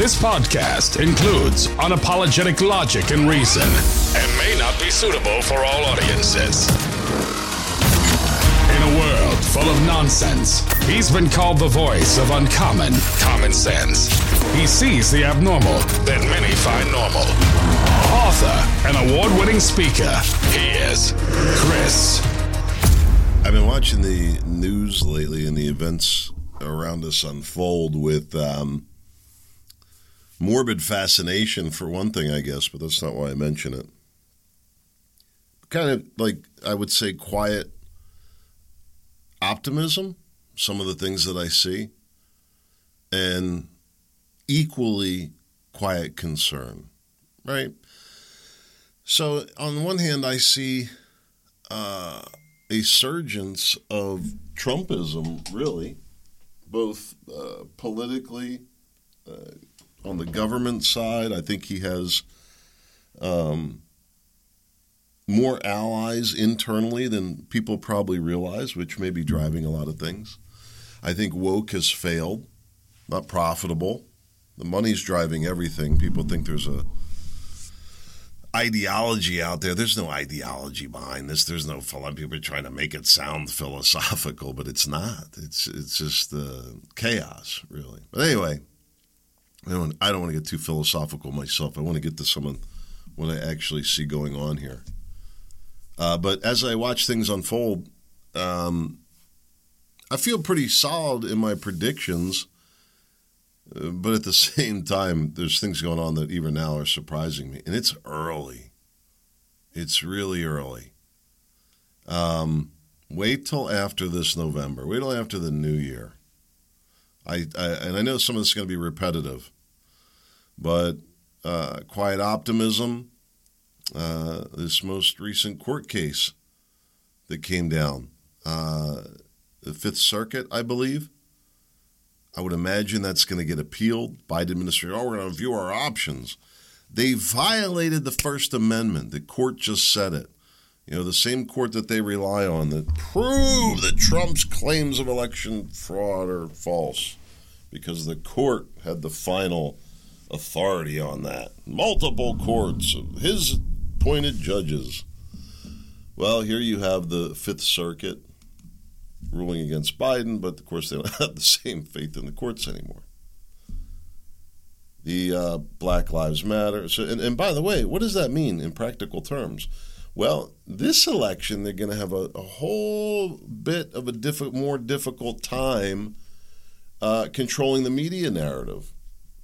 This podcast includes unapologetic logic and reason and may not be suitable for all audiences. In a world full of nonsense, he's been called the voice of uncommon common sense. He sees the abnormal that many find normal. Author and award winning speaker, he is Chris. I've been watching the news lately and the events around us unfold with um, morbid fascination, for one thing, I guess, but that's not why I mention it. Kind of like, I would say, quiet optimism, some of the things that I see, and equally quiet concern, right? So, on one hand, I see uh, a surgence of Trumpism, really, both uh, politically, uh, on the government side. I think he has um, more allies internally than people probably realize, which may be driving a lot of things. I think woke has failed, not profitable. The money's driving everything. People think there's a ideology out there. There's no ideology behind this. There's no people are trying to make it sound philosophical, but it's not. It's it's just uh, chaos, really. But anyway, I don't I don't want to get too philosophical myself. I want to get to some of what I actually see going on here. Uh, but as I watch things unfold, um, I feel pretty solid in my predictions. Uh, but at the same time, there's things going on that even now are surprising me, and it's early. It's really early. Um, wait till after this November. Wait till after the new year. I, I and I know some of this is going to be repetitive, but uh, quiet optimism. Uh, this most recent court case that came down, uh, the Fifth Circuit, I believe I would imagine that's going to get appealed. Biden administration, oh, we're going to review our options. They violated the First Amendment. The court just said it. You know, the same court that they rely on that prove that Trump's claims of election fraud are false because the court had the final authority on that. Multiple courts, his appointed judges. Well, here you have the Fifth Circuit ruling against Biden, but of course they don't have the same faith in the courts anymore. The uh, Black Lives Matter. So, and, and, by the way, what does that mean in practical terms? Well, this election they're going to have a, a, whole bit of a diff- more difficult time uh, controlling the media narrative.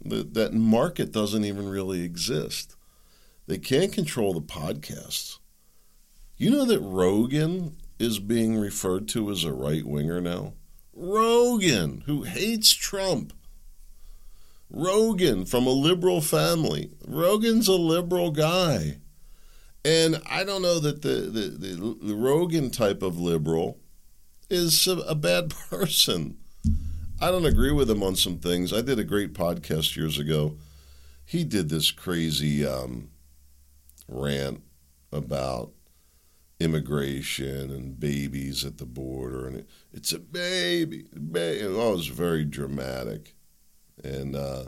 The, that market doesn't even really exist. They can't control the podcasts. You know that Rogan is being referred to as a right winger now? Rogan, who hates Trump. Rogan from a liberal family. Rogan's a liberal guy. And I don't know that the, the, the, the Rogan type of liberal is a, a, bad person. I don't agree with him on some things. I did a great podcast years ago. He did this crazy um, rant about immigration and babies at the border, and it, it's a baby, baby. Oh, it was very dramatic, and uh,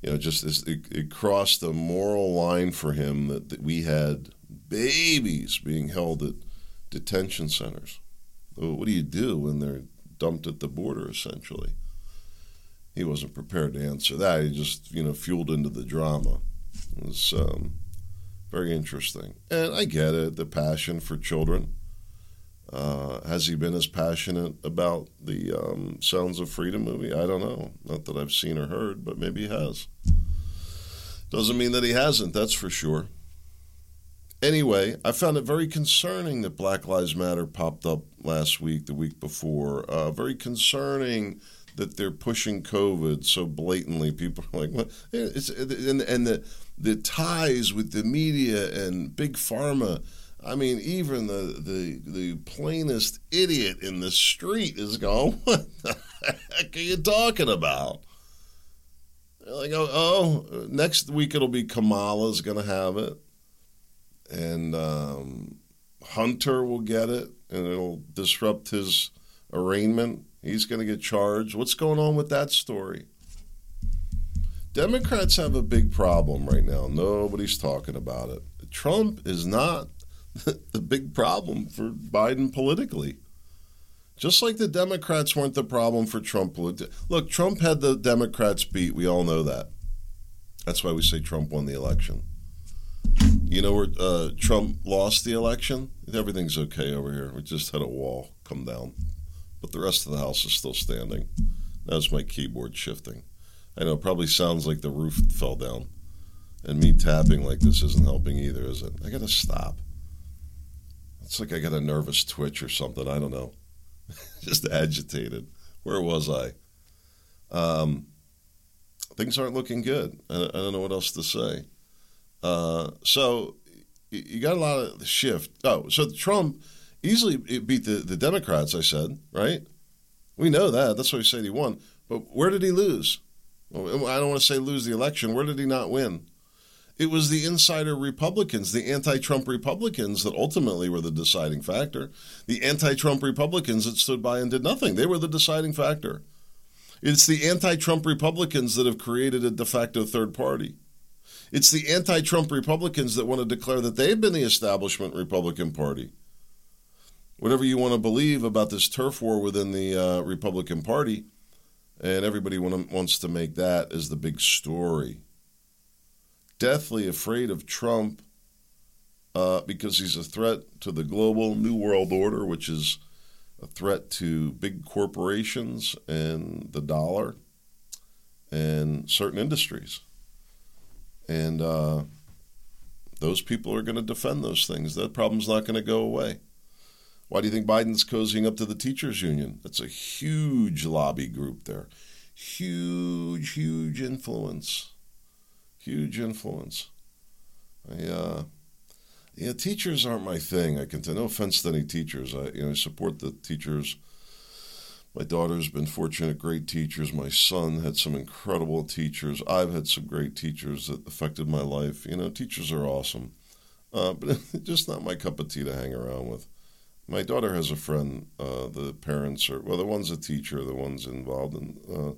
you know, just this, it, it, crossed the moral line for him that, that we had babies being held at detention centers. what do you do when they're dumped at the border, essentially? He wasn't prepared to answer that. He just, you know, fueled into the drama. It was um, very interesting. And I get it, the passion for children. Uh, has he been as passionate about the um, Sounds of Freedom movie? I don't know. Not that I've seen or heard, but maybe he has. Doesn't mean that he hasn't, that's for sure. Anyway, I found it very concerning that Black Lives Matter popped up last week, the week before. Uh, very concerning that they're pushing COVID so blatantly. People are like, what? It's, and, and the, the ties with the media and big pharma. I mean, even the, the the plainest idiot in the street is going, "What the heck are you talking about?" They're like, "Oh, oh, next week it'll be Kamala's going to have it, and um, Hunter will get it, and it'll disrupt his arraignment. He's going to get charged. What's going on with that story?" Democrats have a big problem right now. Nobody's talking about it. Trump is not the big problem for Biden politically. Just like the Democrats weren't the problem for Trump. Look, Trump had the Democrats beat. We all know that. That's why we say Trump won the election. You know where uh, Trump lost the election? Everything's okay over here. We just had a wall come down, but the rest of the house is still standing. That's my keyboard shifting. I know it probably sounds like the roof fell down, and me tapping like this isn't helping either, is it? I got to stop. It's like I got a nervous twitch or something. I don't know. Just agitated. Where was I? Um, things aren't looking good. I, I, don't know what else to say. Uh, so you got a lot of shift. Oh, so Trump easily beat the, the Democrats, I said, right? We know that. That's why we said he won. But where did he lose? Well, I don't want to say lose the election. Where did he not win? It was the insider Republicans, the anti Trump Republicans, that ultimately were the deciding factor. The anti Trump Republicans that stood by and did nothing. They were the deciding factor. It's the anti Trump Republicans that have created a de facto third party. It's the anti Trump Republicans that want to declare that they've been the establishment Republican Party. Whatever you want to believe about this turf war within the uh, Republican Party, and everybody want wants to make that as the big story deathly afraid of Trump uh, because he's a threat to the global New World Order, which is a threat to big corporations and the dollar and certain industries. And uh, those people are going to defend those things. That problem's not going to go away. Why do you think Biden's cozying up to the teachers union? That's a huge lobby group there. Huge, huge influence huge influence. I, uh, yeah, teachers aren't my thing. I can tell. No offense to any teachers. I, you know, I support the teachers. My daughter's been fortunate, great teachers. My son had some incredible teachers. I've had some great teachers that affected my life. You know, teachers are awesome, uh, but just not my cup of tea to hang around with. My daughter has a friend. Uh, the parents are well, the one's a teacher, the one's involved in uh,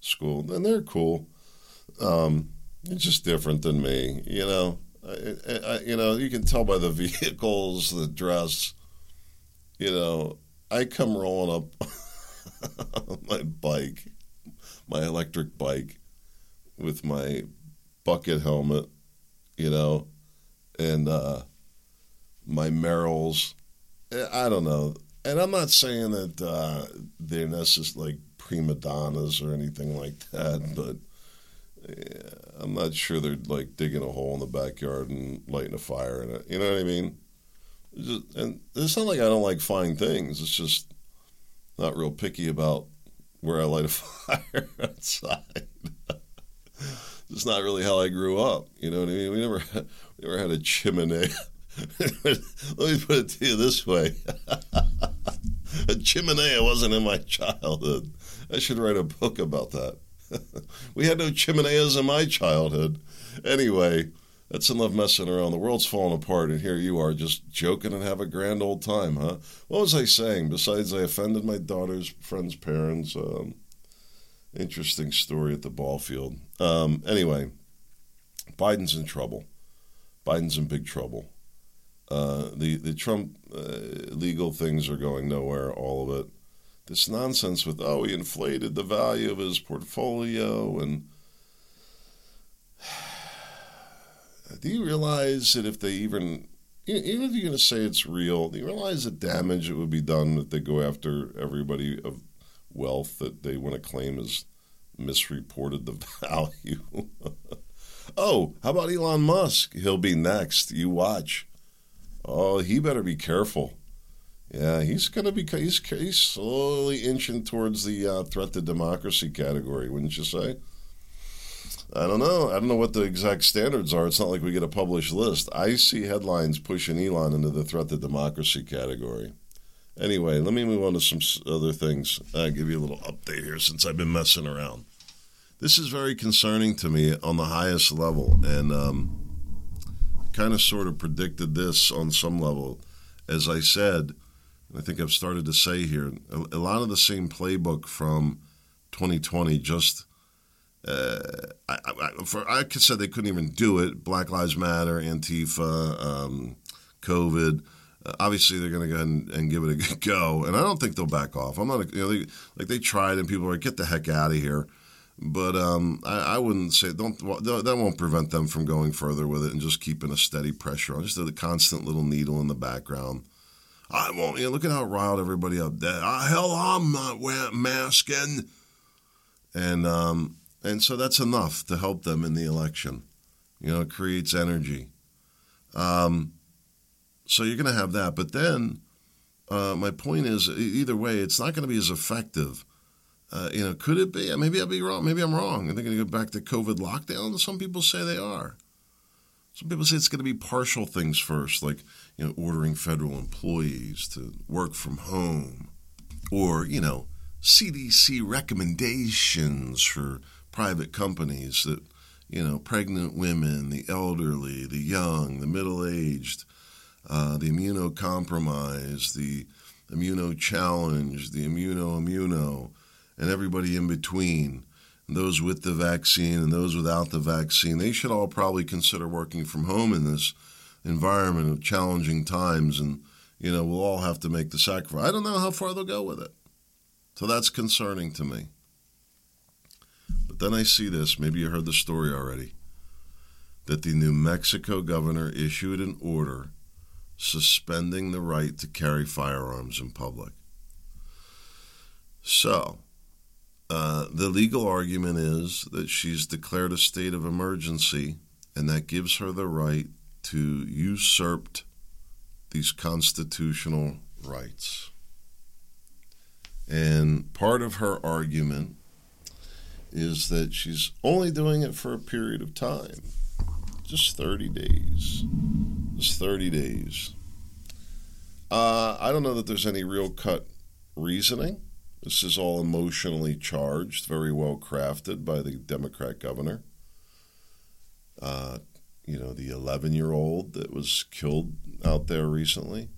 school, and they're cool. Um, it's just different than me, you know. I, I, you know, you can tell by the vehicles, the dress. You know, I come rolling up my bike, my electric bike, with my bucket helmet, you know, and uh, my Merrells. I don't know, and I'm not saying that uh, they're necessarily like prima donnas or anything like that, but yeah, I'm not sure they're like digging a hole in the backyard and lighting a fire in it. You know what I mean? Just, and it's not like I don't like fine things. It's just not real picky about where I light a fire outside. it's not really how I grew up. You know what I mean? We never, we never had a chimney. Let me put it to you this way: a chimney wasn't in my childhood. I should write a book about that. we had no chimeneas in my childhood. Anyway, that's enough messing around. The world's falling apart, and here you are just joking and have a grand old time, huh? What was I saying? Besides, I offended my daughter's friend's parents. Um, interesting story at the ball field. Um, anyway, Biden's in trouble. Biden's in big trouble. Uh, the the Trump uh, legal things are going nowhere. All of it this nonsense with oh he inflated the value of his portfolio and do you realize that if they even even if you're going to say it's real do you realize the damage that would be done if they go after everybody of wealth that they want to claim is misreported the value? Oh how about elon musk? He'll be next. You watch. Oh he better be careful. Yeah, he's going to be he's, he's slowly inching towards the uh, threat to democracy category, wouldn't you say? I don't know. I don't know what the exact standards are. It's not like we get a published list. I see headlines pushing Elon into the threat to democracy category. Anyway, let me move on to some other things. I'll give you a little update here since I've been messing around. This is very concerning to me on the highest level, and um, kind of sort of predicted this on some level. As I said, I think I've started to say here, a lot of the same playbook from 2020 just uh, I, I, for, I said they couldn't even do it. Black Lives Matter, Antifa, um, COVID. Uh, obviously, they're going to go and, and, give it a go, and I don't think they'll back off. I'm not, you know, they, like they tried, and people are like, "Get the heck out of here." But um, I, I, wouldn't say don't. That won't prevent them from going further with it and just keeping a steady pressure on. Just the constant little needle in the background. I won't. You know, look at how riled everybody up. Uh, hell, I'm not masking. And um, and so that's enough to help them in the election. You know, it creates energy. Um, so you're going to have that. But then, uh, my point is, either way, it's not going to be as effective. Uh, you know, could it be? Maybe I'll be wrong. Maybe I'm wrong. Are they going to go back to COVID lockdown? Some people say they are. Some people say it's going to be partial things first, like you know, ordering federal employees to work from home, or you know, CDC recommendations for private companies that, you know, pregnant women, the elderly, the young, the middle aged, uh, the immunocompromised, the immuno-challenged, the immuno-immuno, and everybody in between, and those with the vaccine and those without the vaccine, they should all probably consider working from home in this environment of challenging times. And, you know, we'll all have to make the sacrifice. I don't know how far they'll go with it. So that's concerning to me. Then I see this, maybe you heard the story already, that the New Mexico governor issued an order suspending the right to carry firearms in public. So, uh, the legal argument is that she's declared a state of emergency, and that gives her the right to usurp these constitutional rights. And part of her argument is that she's only doing it for a period of time just 30 days. Just 30 days. Uh, I don't know that there's any real cut reasoning. This is all emotionally charged, very well crafted by the Democrat governor. Uh, you know, the 11 year old that was killed out there recently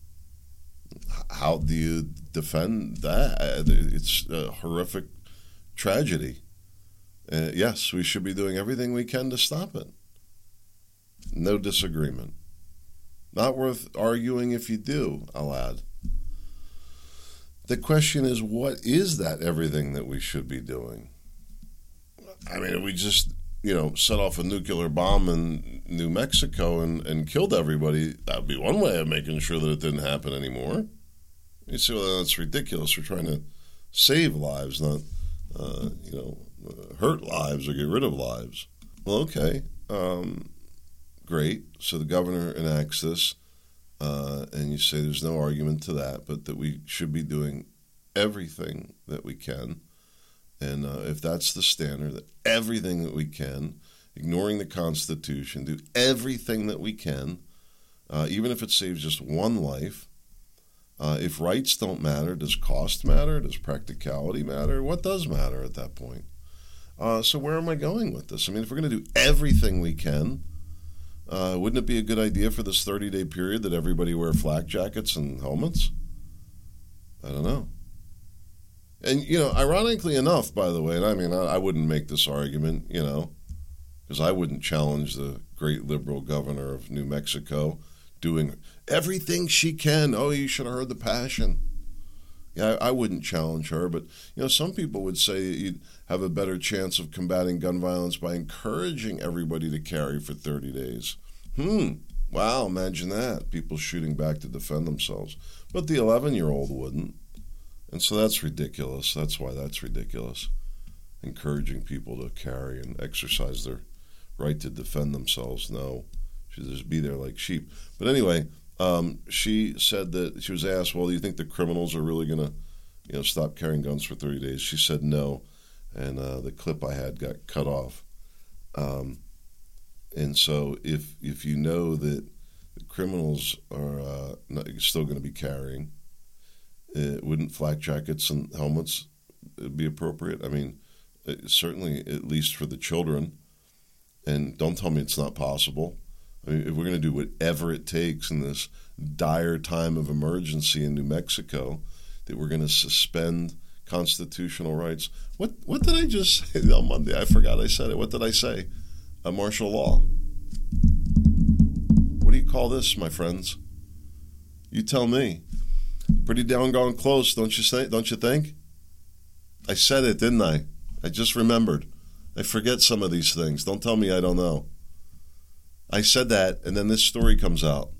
how do you defend that? It's a horrific tragedy. Uh, yes, we should be doing everything we can to stop it. No disagreement. Not worth arguing if you do, I'll add. The question is, what is that everything that we should be doing? I mean, we just, you know, set off a nuclear bomb in New Mexico and, and killed everybody. That would be one way of making sure that it didn't happen anymore. You say, well, that's ridiculous. We're trying to save lives, not, uh, you know, hurt lives or get rid of lives. Well, okay, um, great. So the governor enacts this, uh, and you say there's no argument to that, but that we should be doing everything that we can. And uh, if that's the standard, that everything that we can, ignoring the Constitution, do everything that we can, uh, even if it saves just one life, uh, if rights don't matter, does cost matter? Does practicality matter? What does matter at that point? Uh, so where am I going with this? I mean, if we're going to do everything we can, uh, wouldn't it be a good idea for this 30 day period that everybody wear flak jackets and helmets? I don't know. And, you know, ironically enough, by the way, and I mean, I, I wouldn't make this argument, you know, because I wouldn't challenge the great liberal governor of New Mexico doing everything she can. Oh, you should have heard the passion. Yeah, I, I wouldn't challenge her, but you know, some people would say you'd have a better chance of combating gun violence by encouraging everybody to carry for 30 days. Hmm. Wow, imagine that. People shooting back to defend themselves. But the 11 year old wouldn't. And so that's ridiculous. That's why that's ridiculous. Encouraging people to carry and exercise their right to defend themselves. No should just be there like sheep. But anyway, um, she said that she was asked, "Well, do you think the criminals are really going to, you know, stop carrying guns for 30 days?" She said no, and uh, the clip I had got cut off. Um, and so, if if you know that the criminals are uh, not, still going to be carrying, it, uh, wouldn't flak jackets and helmets be appropriate? I mean, certainly at least for the children. And don't tell me it's not possible. I mean, if we're going to do whatever it takes in this dire time of emergency in New Mexico, that we're going to suspend constitutional rights. What what did I just say on Monday? I forgot I said it. What did I say? A martial law. What do you call this, my friends? You tell me. Pretty down gone close, don't you say? Don't you think? I said it, didn't I? I just remembered. I forget some of these things. Don't tell me I don't know. I said that, and then this story comes out.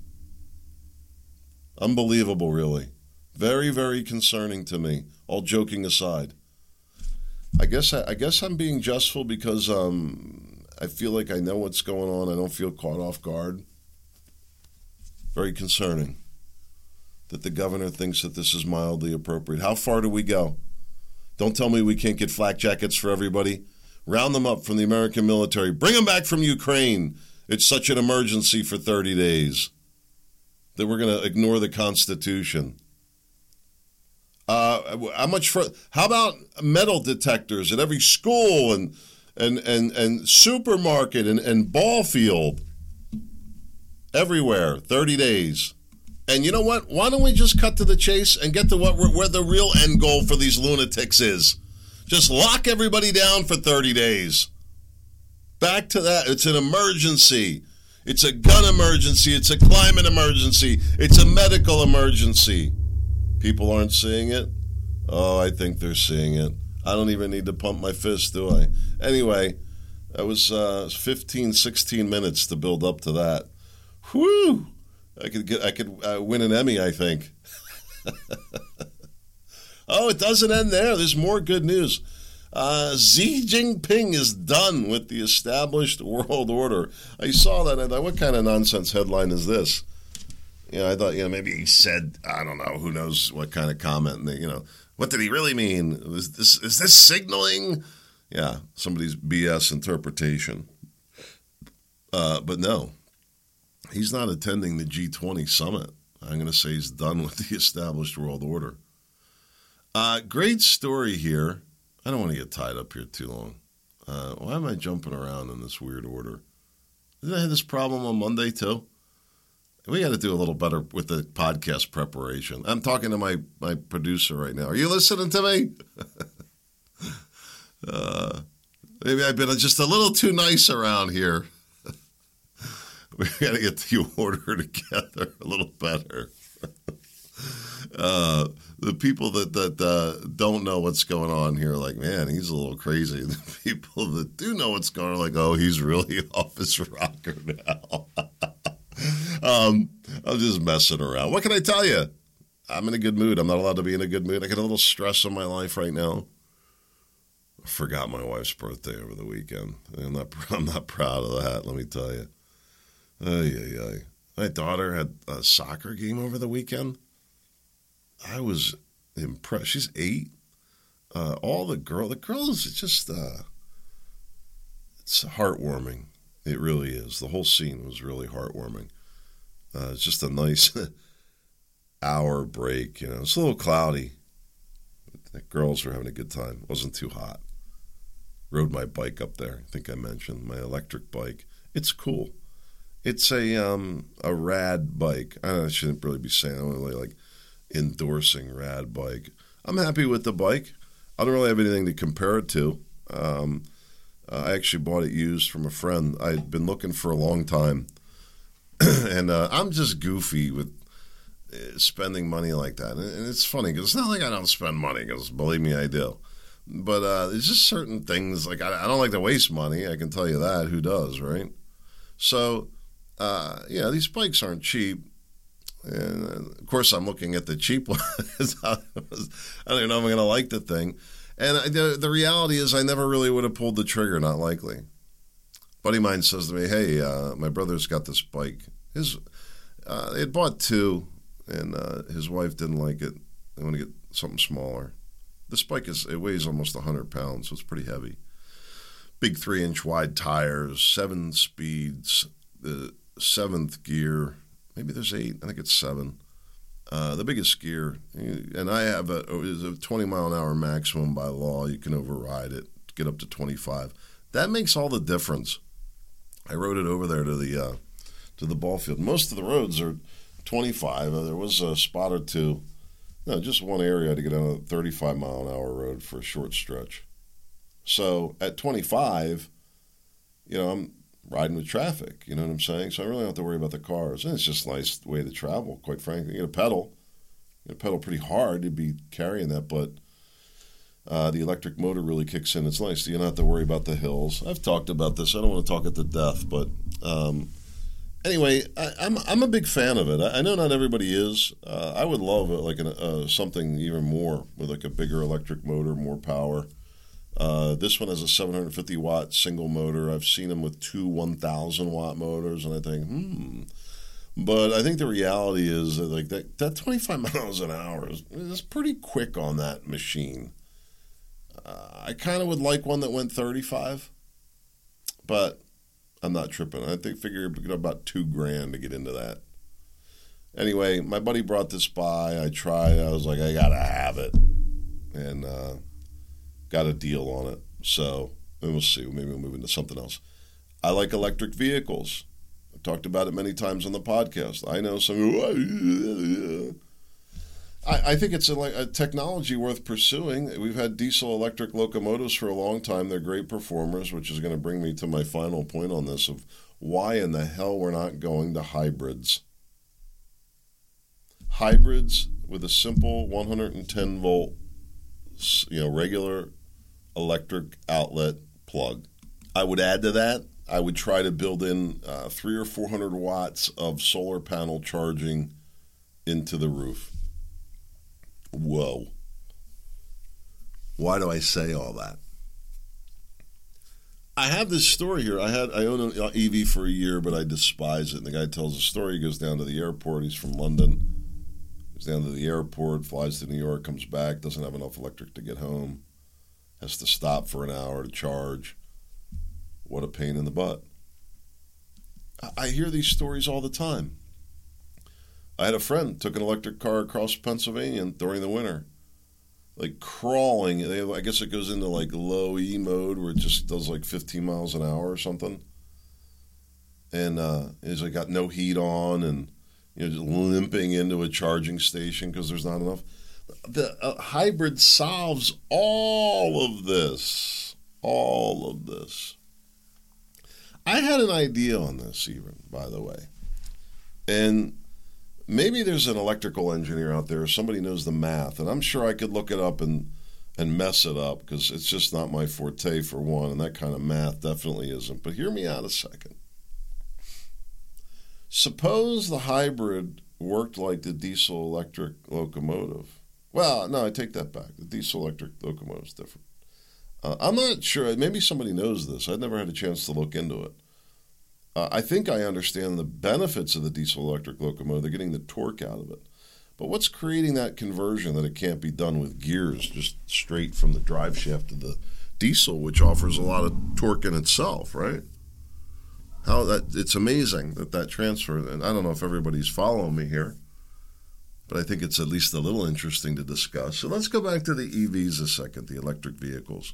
Unbelievable, really. Very, very concerning to me. All joking aside, I guess I, I guess I'm being justful because um, I feel like I know what's going on. I don't feel caught off guard. Very concerning that the governor thinks that this is mildly appropriate. How far do we go? Don't tell me we can't get flak jackets for everybody. Round them up from the American military. Bring them back from Ukraine. It's such an emergency for 30 days that we're going to ignore the Constitution. Uh, how much? For, how about metal detectors at every school and and and, and supermarket and, and ball field? Everywhere, 30 days. And you know what? Why don't we just cut to the chase and get to what where the real end goal for these lunatics is? Just lock everybody down for 30 days. Back to that. It's an emergency. It's a gun emergency. It's a climate emergency. It's a medical emergency. People aren't seeing it. Oh, I think they're seeing it. I don't even need to pump my fist, do I? Anyway, that was uh, 15, 16 minutes to build up to that. Whew! I could get, I could uh, win an Emmy, I think. oh, it doesn't end there. There's more good news. Uh, Xi Jinping is done with the established world order. I saw that. I thought, what kind of nonsense headline is this? You know, I thought, you know, maybe he said, I don't know, who knows what kind of comment. You know, what did he really mean? Is this is this signaling? Yeah, somebody's BS interpretation. Uh, but no, he's not attending the G20 summit. I'm going to say he's done with the established world order. Uh, great story here. I don't want to get tied up here too long. Uh, why am I jumping around in this weird order? Did I have this problem on Monday too? We got to do a little better with the podcast preparation. I'm talking to my, my producer right now. Are you listening to me? uh, maybe I've been just a little too nice around here we got to get the order together a little better. Uh, the people that that uh, don't know what's going on here, like, man, he's a little crazy. The people that do know what's going on, like, oh, he's really off his rocker now. um, I'm just messing around. What can I tell you? I'm in a good mood. I'm not allowed to be in a good mood. I got a little stress in my life right now. I forgot my wife's birthday over the weekend. I'm not. I'm not proud of that. Let me tell you. Ay, ay, ay. My daughter had a soccer game over the weekend. I was impressed. She's eight. Uh, all the girl, the girls, it's just, uh, it's heartwarming. It really is. The whole scene was really heartwarming. Uh, it's just a nice hour break. You know, it's a little cloudy. The girls were having a good time. It wasn't too hot. Rode my bike up there. I think I mentioned my electric bike. It's cool. It's a um, a rad bike. I, shouldn't really be saying I'm really like endorsing rad bike. I'm happy with the bike. I don't really have anything to compare it to. Um, I actually bought it used from a friend. I'd been looking for a long time, and uh, I'm just goofy with uh, spending money like that. And it's funny because it's not like I don't spend money because believe me, I do. But uh, there's just certain things like I, I don't like to waste money. I can tell you that. Who does, right? So uh, know, these bikes aren't cheap. And uh, of course, I'm looking at the cheap ones. I don't even know if I'm going to like the thing. And the, the reality is, I never really would have pulled the trigger, not likely. buddy mine says to me, Hey, uh, my brother's got this bike. His, uh, they had bought two, and uh, his wife didn't like it. They want to get something smaller. This bike is, it weighs almost 100 pounds, so it's pretty heavy. Big three inch wide tires, seven speeds, the seventh gear. Maybe there's eight. I think it's seven. Uh, the biggest gear, and I have a is a 20 mile an hour maximum by law. You can override it, get up to 25. That makes all the difference. I rode it over there to the uh, to the ball field. Most of the roads are 25. Uh, there was a spot or two No, just one area to get on a 35 mile an hour road for a short stretch. So at 25, you know, I'm riding with traffic. You know what I'm saying? So I really don't have to worry about the cars. And it's just a nice way to travel, quite frankly. You get a pedal. You pedal pretty hard to be carrying that, but uh, the electric motor really kicks in. It's nice. You don't have to worry about the hills. I've talked about this. I don't want to talk it to death, but um, anyway, I, am I'm, I'm a big fan of it. I, I know not everybody is. Uh, I would love it, like an, uh, something even more with like a bigger electric motor, more power. Uh, this one has a 750 watt single motor. I've seen them with two 1,000 watt motors, and I think, hmm. But I think the reality is that like that, that 25 miles an hour is, is pretty quick on that machine. Uh, I kind of would like one that went 35, but I'm not tripping. I think figure about two grand to get into that. Anyway, my buddy brought this by. I tried. I was like, I gotta have it, and uh, got a deal on it. So we'll see. Maybe we'll move into something else. I like electric vehicles. I've talked about it many times on the podcast. I know some. I, I think it's a, a, technology worth pursuing. We've had diesel electric locomotives for a long time. They're great performers, which is going to bring me to my final point on this of why in the hell we're not going to hybrids. Hybrids with a simple 110 volt, you know, regular electric outlet plug. I would add to that. I would try to build in uh, three or four hundred watts of solar panel charging into the roof. Whoa. Why do I say all that? I have this story here. I had I own an EV for a year, but I despise it. And the guy tells a story. He goes down to the airport. He's from London. Goes down to the airport, flies to New York, comes back, doesn't have enough electric to get home has to stop for an hour to charge. What a pain in the butt. I hear these stories all the time. I had a friend took an electric car across Pennsylvania during the winter, like crawling. I guess it goes into like low E mode where it just does like 15 miles an hour or something. And uh, he's like got no heat on and you know just limping into a charging station because there's not enough the uh, hybrid solves all of this. All of this. I had an idea on this, even, by the way. And maybe there's an electrical engineer out there, somebody knows the math, and I'm sure I could look it up and, and mess it up because it's just not my forte, for one, and that kind of math definitely isn't. But hear me out a second. Suppose the hybrid worked like the diesel electric locomotive well, no, I take that back. The diesel electric locomotive is different. Uh, I'm not sure. Maybe somebody knows this. I've never had a chance to look into it. Uh, I think I understand the benefits of the diesel electric locomotive. They're getting the torque out of it. But what's creating that conversion that it can't be done with gears, just straight from the drive shaft to the diesel, which offers a lot of torque in itself, right? How that it's amazing that that transfer. And I don't know if everybody's following me here but I think it's at least a little interesting to discuss. So let's go back to the EVs a second, the electric vehicles.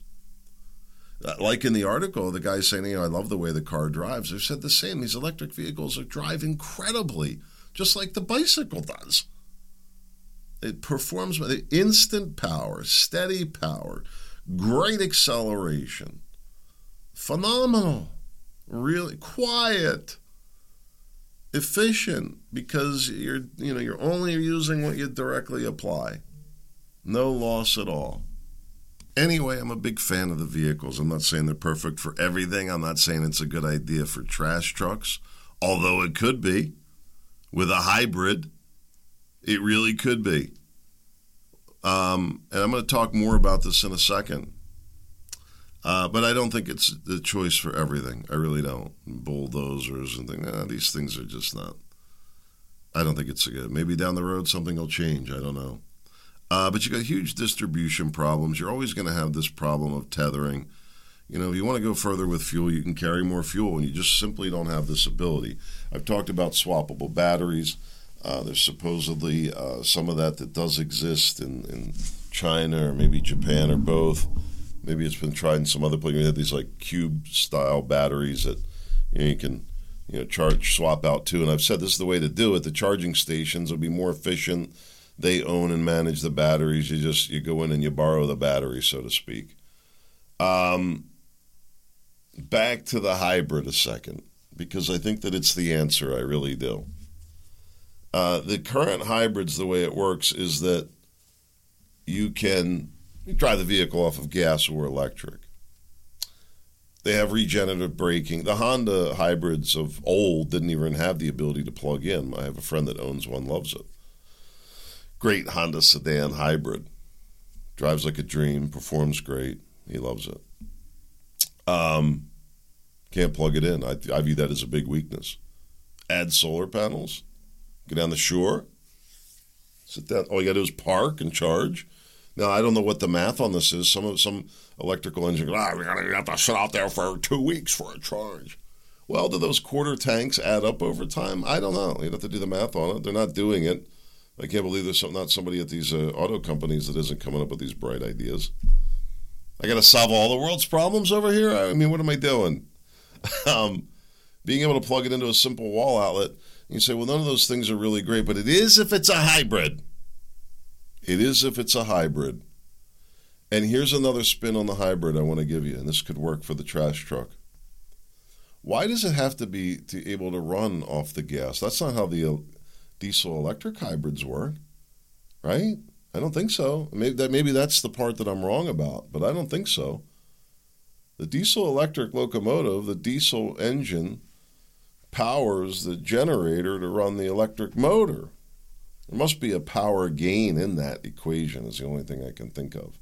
Uh, like in the article, the guy saying, you know, I love the way the car drives. They've said the same. These electric vehicles are drive incredibly, just like the bicycle does. It performs with instant power, steady power, great acceleration. Phenomenal. Really quiet efficient because you're you know you're only using what you directly apply. No loss at all. Anyway, I'm a big fan of the vehicles. I'm not saying they're perfect for everything. I'm not saying it's a good idea for trash trucks, although it could be with a hybrid. It really could be. Um, and I'm going to talk more about this in a second. Uh, but I don't think it's the choice for everything. I really don't. Bulldozers and things. Nah, these things are just not. I don't think it's a good. Maybe down the road something will change. I don't know. Uh, but you got huge distribution problems. You're always going to have this problem of tethering. You know, if you want to go further with fuel, you can carry more fuel, and you just simply don't have this ability. I've talked about swappable batteries. Uh, there's supposedly uh, some of that that does exist in, in China or maybe Japan or both. Maybe it's been tried in some other place. You have these like cube style batteries that you, know, you can you know charge swap out to. And I've said this is the way to do it. The charging stations will be more efficient. they own and manage the batteries. You just you go in and you borrow the battery, so to speak. Um, back to the hybrid a second, because I think that it's the answer. I really do. Uh, the current hybrids, the way it works is that you can drive the vehicle off of gas or electric. They have regenerative braking. The Honda hybrids of old didn't even have the ability to plug in. I have a friend that owns one, loves it. Great Honda sedan hybrid. Drives like a dream, performs great. He loves it. Um, can't plug it in. I, I view that as a big weakness. Add solar panels, go down the shore, sit down. All you got to do is park and charge. Now I don't know what the math on this is. Some some electrical engineers, ah, we gotta have to sit out there for two weeks for a charge. Well, do those quarter tanks add up over time? I don't know. You'd have to do the math on it. They're not doing it. I can't believe there's some, not somebody at these uh, auto companies that isn't coming up with these bright ideas. I got to solve all the world's problems over here. I mean, what am I doing? um, being able to plug it into a simple wall outlet, you say, well, none of those things are really great, but it is if it's a hybrid. It is if it's a hybrid. And here's another spin on the hybrid I want to give you, and this could work for the trash truck. Why does it have to be to able to run off the gas? That's not how the diesel electric hybrids work, right? I don't think so. Maybe that maybe that's the part that I'm wrong about, but I don't think so. The diesel electric locomotive, the diesel engine powers the generator to run the electric motor. There must be a power gain in that equation, is the only thing I can think of.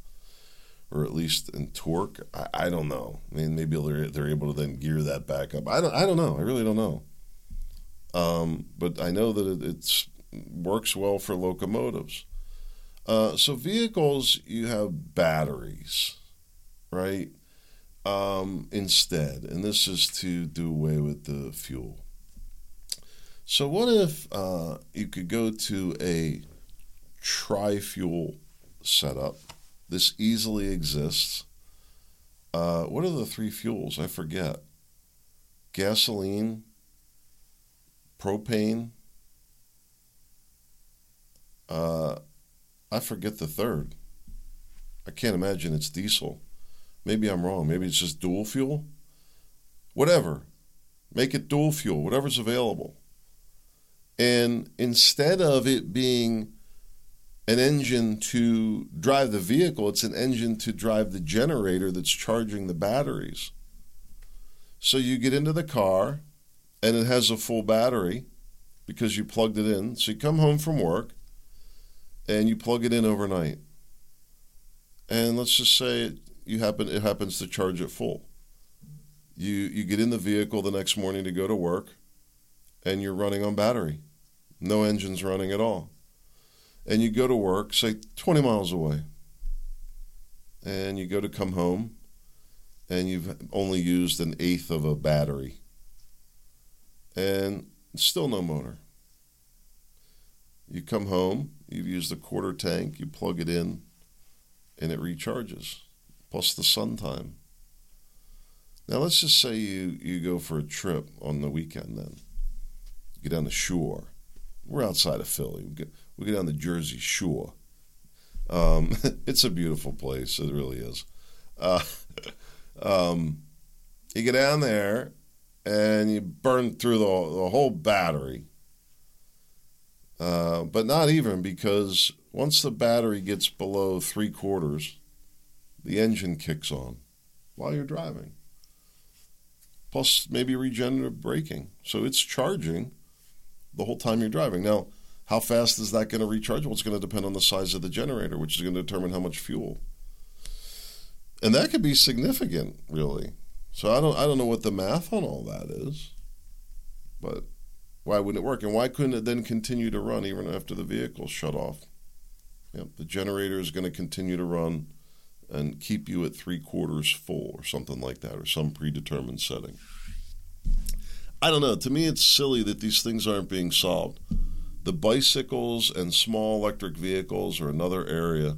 Or at least in torque. I, I don't know. I mean, maybe they're, they're able to then gear that back up. I don't, I don't know. I really don't know. Um, but I know that it works well for locomotives. Uh, so, vehicles, you have batteries, right? Um, instead, and this is to do away with the fuel. So, what if uh, you could go to a tri fuel setup? This easily exists. Uh, what are the three fuels? I forget. Gasoline, propane. Uh, I forget the third. I can't imagine it's diesel. Maybe I'm wrong. Maybe it's just dual fuel. Whatever. Make it dual fuel, whatever's available. And instead of it being an engine to drive the vehicle, it's an engine to drive the generator that's charging the batteries. So you get into the car and it has a full battery because you plugged it in. So you come home from work and you plug it in overnight. And let's just say you happen it happens to charge it full. You you get in the vehicle the next morning to go to work and you're running on battery. No engine's running at all. And you go to work, say 20 miles away. And you go to come home and you've only used an eighth of a battery. And still no motor. You come home, you've used a quarter tank, you plug it in, and it recharges, plus the sun time. Now let's just say you, you go for a trip on the weekend then. You get on the shore we're outside of Philly. We get, we on the Jersey Shore. Um, it's a beautiful place. It really is. Uh, um, you get down there and you burn through the, the whole battery. Uh, but not even because once the battery gets below three quarters, the engine kicks on while you're driving. Plus, maybe regenerative braking. So it's charging the whole time you're driving. Now, how fast is that going to recharge? Well, it's going to depend on the size of the generator, which is going to determine how much fuel. And that could be significant, really. So I don't I don't know what the math on all that is. But why wouldn't it work? And why couldn't it then continue to run even after the vehicle shut off? Yep, the generator is going to continue to run and keep you at three quarters full or something like that, or some predetermined setting. I don't know. To me, it's silly that these things aren't being solved. The bicycles and small electric vehicles are another area.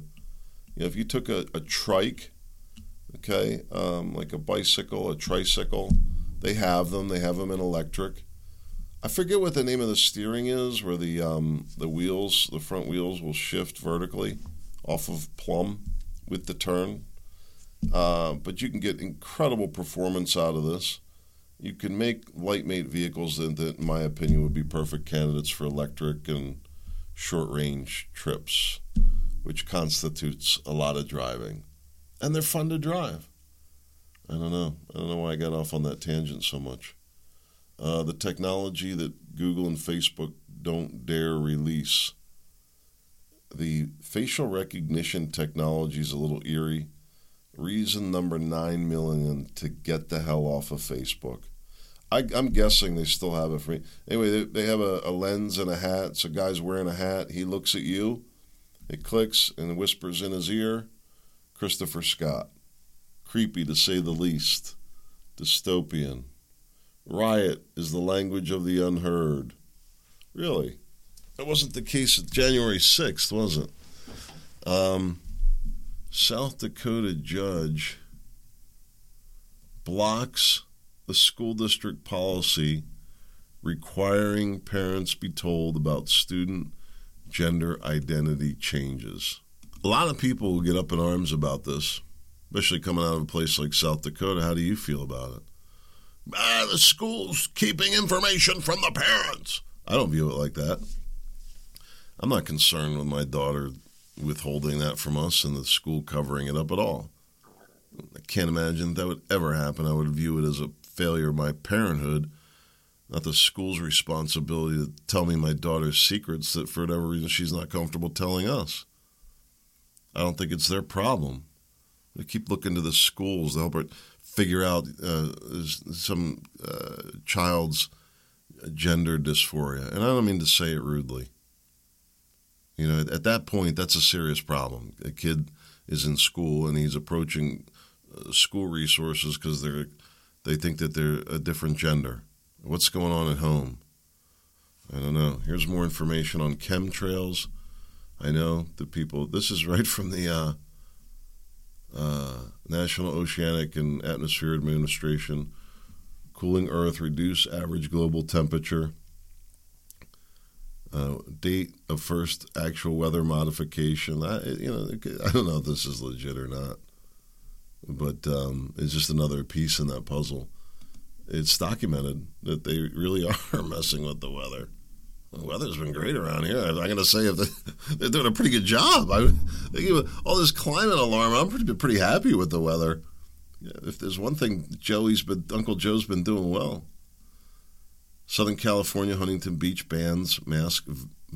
You know, if you took a, a trike, okay, um, like a bicycle, a tricycle, they have them. They have them in electric. I forget what the name of the steering is, where the um, the wheels, the front wheels, will shift vertically off of plumb with the turn. Uh, but you can get incredible performance out of this. You can make lightweight vehicles that, that, in my opinion, would be perfect candidates for electric and short range trips, which constitutes a lot of driving. And they're fun to drive. I don't know. I don't know why I got off on that tangent so much. Uh, the technology that Google and Facebook don't dare release. The facial recognition technology is a little eerie. Reason number 9 million to get the hell off of Facebook. I, am guessing they still have it for me. Anyway, they, they have a, a, lens and a hat. So, guy's wearing a hat. He looks at you. It clicks and whispers in his ear Christopher Scott. Creepy to say the least. Dystopian. Riot is the language of the unheard. Really? That wasn't the case at January 6th, was it? Um, South Dakota judge blocks the school district policy requiring parents be told about student gender identity changes. A lot of people will get up in arms about this, especially coming out of a place like South Dakota. How do you feel about it? Ah, the school's keeping information from the parents. I don't view it like that. I'm not concerned with my daughter withholding that from us and the school covering it up at all. I can't imagine that would ever happen. I would view it as a failure of my parenthood, not the school's responsibility to tell me my daughter's secrets that for whatever reason she's not comfortable telling us. I don't think it's their problem. They keep looking to the schools to help her figure out uh, some uh, child's gender dysphoria. And I don't mean to say it rudely. You know, at that point, that's a serious problem. A kid is in school and he's approaching uh, school resources because they're they think that they're a different gender. What's going on at home? I don't know. Here's more information on chemtrails. I know the people. This is right from the uh, uh, National Oceanic and Atmosphere Administration. Cooling Earth reduce average global temperature. Uh, date of first actual weather modification. I, you know, I don't know if this is legit or not but um, it's just another piece in that puzzle. It's documented that they really are messing with the weather. The weather's been great around here. I'm going to say if they, are doing a pretty good job. I, they give all this climate alarm. I'm pretty pretty happy with the weather. If there's one thing Joey's been, Uncle Joe's been doing well. Southern California, Huntington Beach bans mask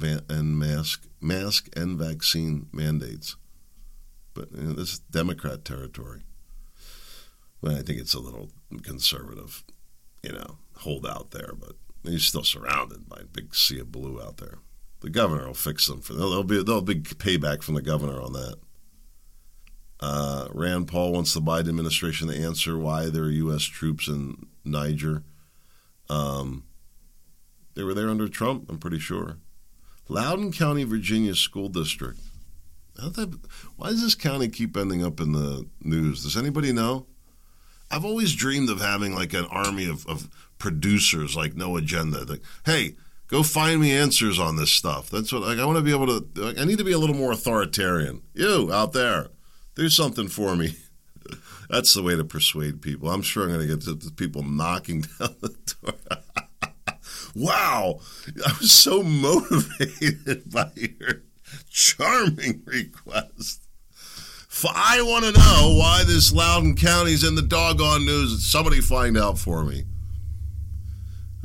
and mask mask and vaccine mandates, but you know, this is Democrat territory. I think it's a little conservative, you know, hold out there, but he's still surrounded by a big sea of blue out there. The governor will fix them for there'll be there'll be payback from the governor on that. Uh, Rand Paul wants the Biden administration to answer why there are U.S. troops in Niger. Um, they were there under Trump, I'm pretty sure. Loudoun County, Virginia School District. why does this county keep ending up in the news? Does anybody know? I've always dreamed of having like an army of, of producers, like no agenda. Like, hey, go find me answers on this stuff. That's what like, I want to be able to. Like, I need to be a little more authoritarian. You out there, do something for me. That's the way to persuade people. I'm sure I'm going to get people knocking down the door. wow, I was so motivated by your charming request. I want to know why this Loudoun County's in the doggone news. Somebody find out for me.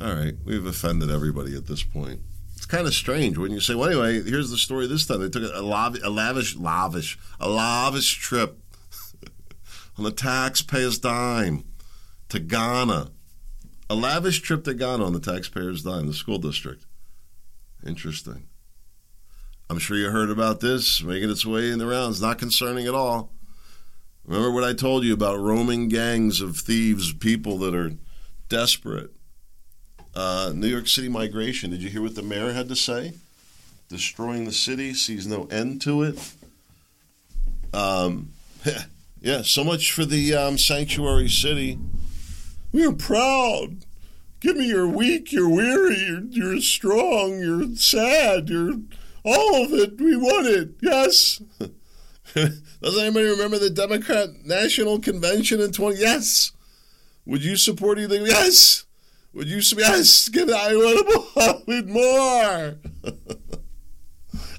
All right, we've offended everybody at this point. It's kind of strange when you say, well, anyway, here's the story this time. They took a, lav- a lavish, lavish, a lavish trip on the taxpayer's dime to Ghana. A lavish trip to Ghana on the taxpayer's dime, the school district. Interesting. I'm sure you heard about this making its way in the rounds. Not concerning at all. Remember what I told you about roaming gangs of thieves, people that are desperate. Uh, New York City migration. Did you hear what the mayor had to say? Destroying the city sees no end to it. Um, yeah, so much for the um, sanctuary city. We are proud Give me you're weak, you're weary, you're, you're strong, you're sad, you're all of it. We want it. Yes. Does anybody remember the Democrat National Convention in 20? Yes. Would you support anything? Yes. Would you yes, give I want more. more.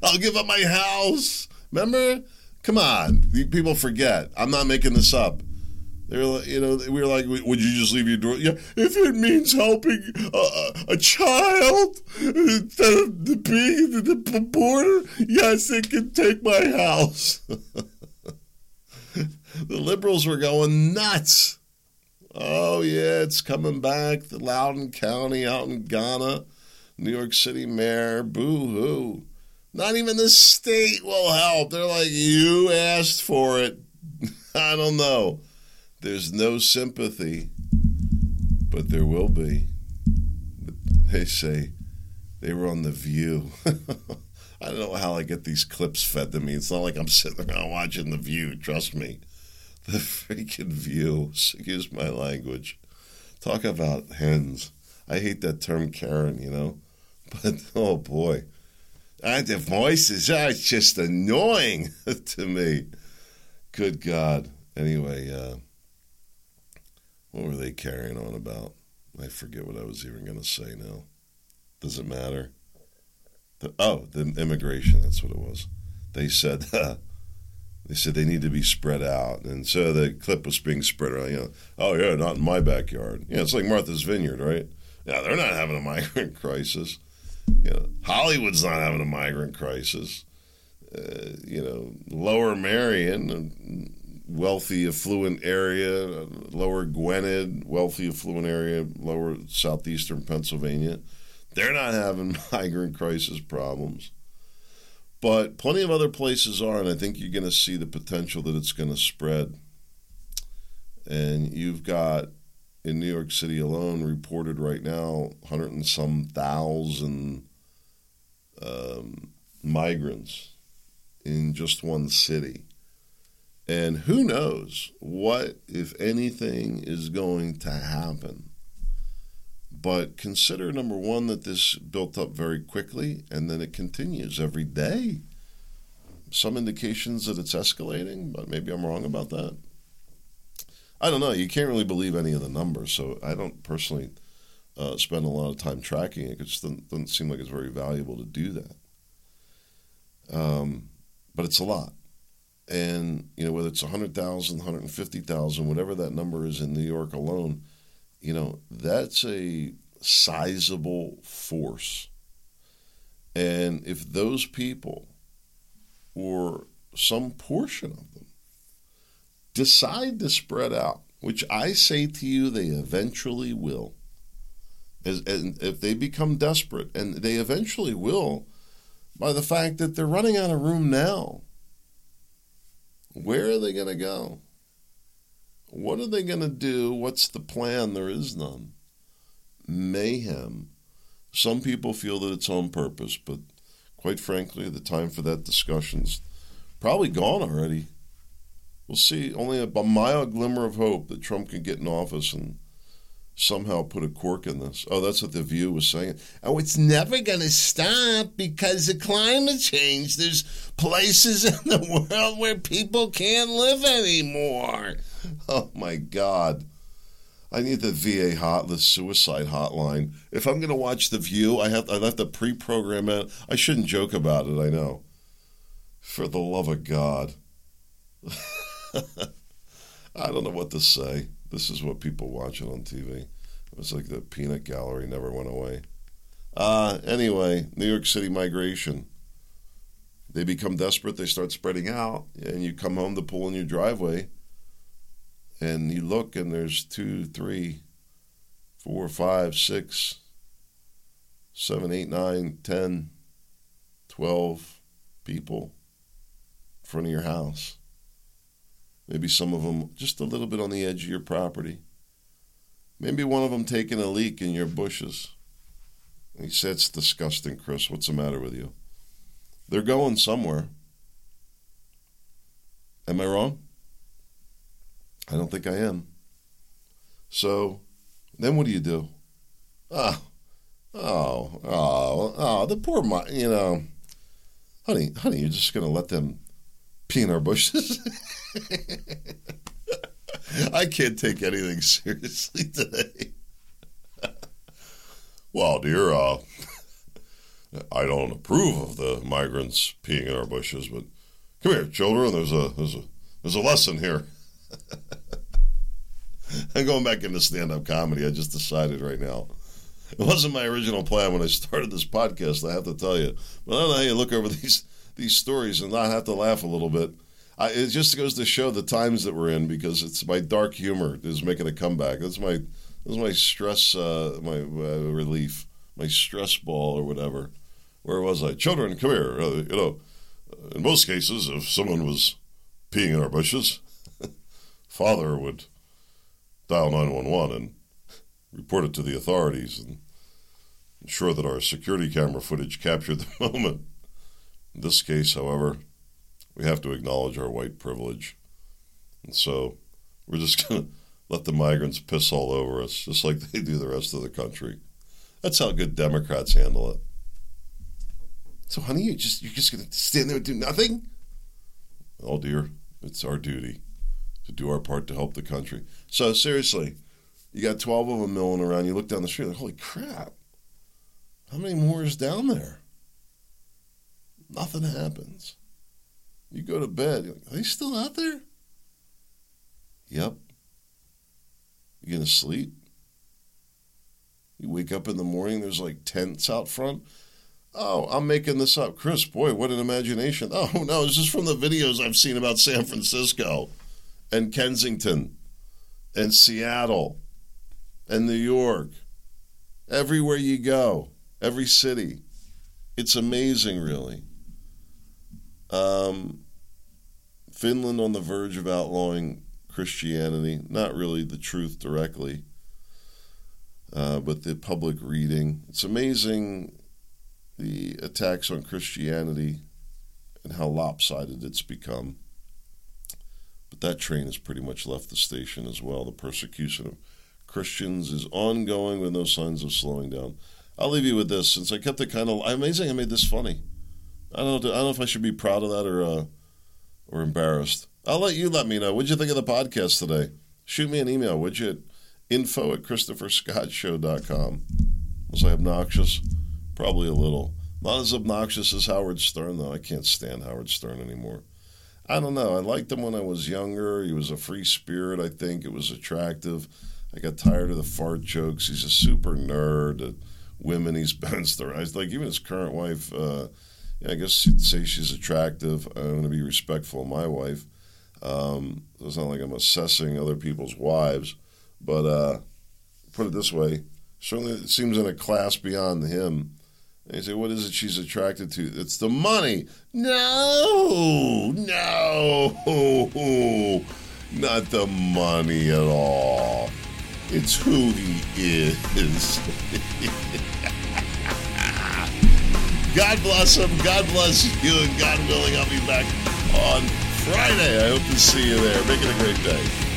I'll give up my house. Remember? Come on. People forget. I'm not making this up. They're like, you know, we were like, would you just leave your door? Yeah, if it means helping a, a child instead of being the, the border, yes, it can take my house. the liberals were going nuts. Oh, yeah, it's coming back. The Loudoun County out in Ghana, New York City mayor, boo hoo. Not even the state will help. They're like, you asked for it. I don't know. There's no sympathy, but there will be. They say they were on The View. I don't know how I get these clips fed to me. It's not like I'm sitting around watching The View, trust me. The freaking View, excuse my language. Talk about hens. I hate that term Karen, you know? But oh boy. And the voices are just annoying to me. Good God. Anyway, uh, what were they carrying on about? I forget what I was even going to say now. Does it matter? The, oh, the immigration. That's what it was. They said uh, they said they need to be spread out, and so the clip was being spread around. You know, oh yeah, not in my backyard. Yeah, it's like Martha's Vineyard, right? Yeah, they're not having a migrant crisis. You know, Hollywood's not having a migrant crisis. Uh, you know, Lower Merion, wealthy, affluent area, lower Gwynedd, wealthy, affluent area, lower southeastern Pennsylvania. They're not having migrant crisis problems. But plenty of other places are, and I think you're going to see the potential that it's going to spread. And you've got in New York City alone reported right now 100 and some thousand um, migrants in just one city. And who knows what, if anything, is going to happen. But consider number one that this built up very quickly and then it continues every day. Some indications that it's escalating, but maybe I'm wrong about that. I don't know. You can't really believe any of the numbers, so I don't personally uh, spend a lot of time tracking it. because It doesn't, doesn't seem like it's very valuable to do that. Um, but it's a lot and you know whether it's 100,000, 150,000, whatever that number is in New York alone, you know that's a sizable force. And if those people, or some portion of them, decide to spread out, which I say to you, they eventually will. As, and if they become desperate, and they eventually will, by the fact that they're running out of room now where are they going to go? What are they going to do? What's the plan? There is none. Mayhem. Some people feel that it's on purpose, but quite frankly, the time for that discussion's probably gone already. We'll see only a mild glimmer of hope that Trump can get in office and somehow put a cork in this. Oh, that's what the View was saying. Oh, it's never going to stop because of climate change. There's places in the world where people can't live anymore. Oh my God. I need the VA hot, the suicide hotline. If I'm going to watch The View, I have I have to pre-program it. I shouldn't joke about it. I know. For the love of God, I don't know what to say. This is what people watch it on TV. It was like the peanut gallery never went away. Uh, anyway, New York City migration. They become desperate, they start spreading out, and you come home to pull in your driveway, and you look, and there's two, three, four, five, six, seven, eight, nine, ten, twelve people in front of your house. Maybe some of them just a little bit on the edge of your property. Maybe one of them taking a leak in your bushes. he said, It's disgusting, Chris. What's the matter with you? They're going somewhere. Am I wrong? I don't think I am. So then what do you do? Oh, oh, oh, oh, the poor, you know, honey, honey, you're just going to let them our bushes? I can't take anything seriously today. well, dear, uh, I don't approve of the migrants peeing in our bushes, but come here, children. There's a there's a there's a lesson here. I'm going back into stand-up comedy. I just decided right now. It wasn't my original plan when I started this podcast. I have to tell you, but I don't know how you look over these these stories and not have to laugh a little bit. I, it just goes to show the times that we're in because it's my dark humor is making a comeback. That's my that's my stress, uh, my uh, relief, my stress ball or whatever. Where was I? Children, come here. Uh, you know, in most cases, if someone was peeing in our bushes, father would dial 911 and report it to the authorities and ensure that our security camera footage captured the moment. In this case, however, we have to acknowledge our white privilege. And so we're just going to let the migrants piss all over us, just like they do the rest of the country. That's how good Democrats handle it. So, honey, you just you're just going to stand there and do nothing? Oh dear, it's our duty to do our part to help the country. So seriously, you got twelve of them milling around. You look down the street, like, holy crap! How many more is down there? Nothing happens. You go to bed. Like, Are they still out there? Yep. You gonna sleep? You wake up in the morning. There's like tents out front. Oh, I'm making this up. Chris, boy, what an imagination. Oh, no, it's just from the videos I've seen about San Francisco and Kensington and Seattle and New York. Everywhere you go, every city. It's amazing, really. Um, Finland on the verge of outlawing Christianity, not really the truth directly, uh, but the public reading. It's amazing the attacks on Christianity and how lopsided it's become. But that train has pretty much left the station as well. The persecution of Christians is ongoing with no signs of slowing down. I'll leave you with this since I kept it kind of amazing. I made this funny. I don't know. I don't know if I should be proud of that or uh, or embarrassed. I'll let you let me know. What'd you think of the podcast today? Shoot me an email, would you? At info at christopherscottshow.com. Was I obnoxious? Probably a little. Not as obnoxious as Howard Stern, though. I can't stand Howard Stern anymore. I don't know. I liked him when I was younger. He was a free spirit, I think. It was attractive. I got tired of the fart jokes. He's a super nerd. Women he's bounced around. Like, even his current wife, uh, yeah, I guess you'd say she's attractive. I'm going to be respectful of my wife. Um, it's not like I'm assessing other people's wives. But uh, put it this way certainly it seems in a class beyond him and you say, what is it she's attracted to? It's the money. No, no, not the money at all. It's who he is. God bless him. God bless you. And God willing, I'll be back on Friday. I hope to see you there. Make it a great day.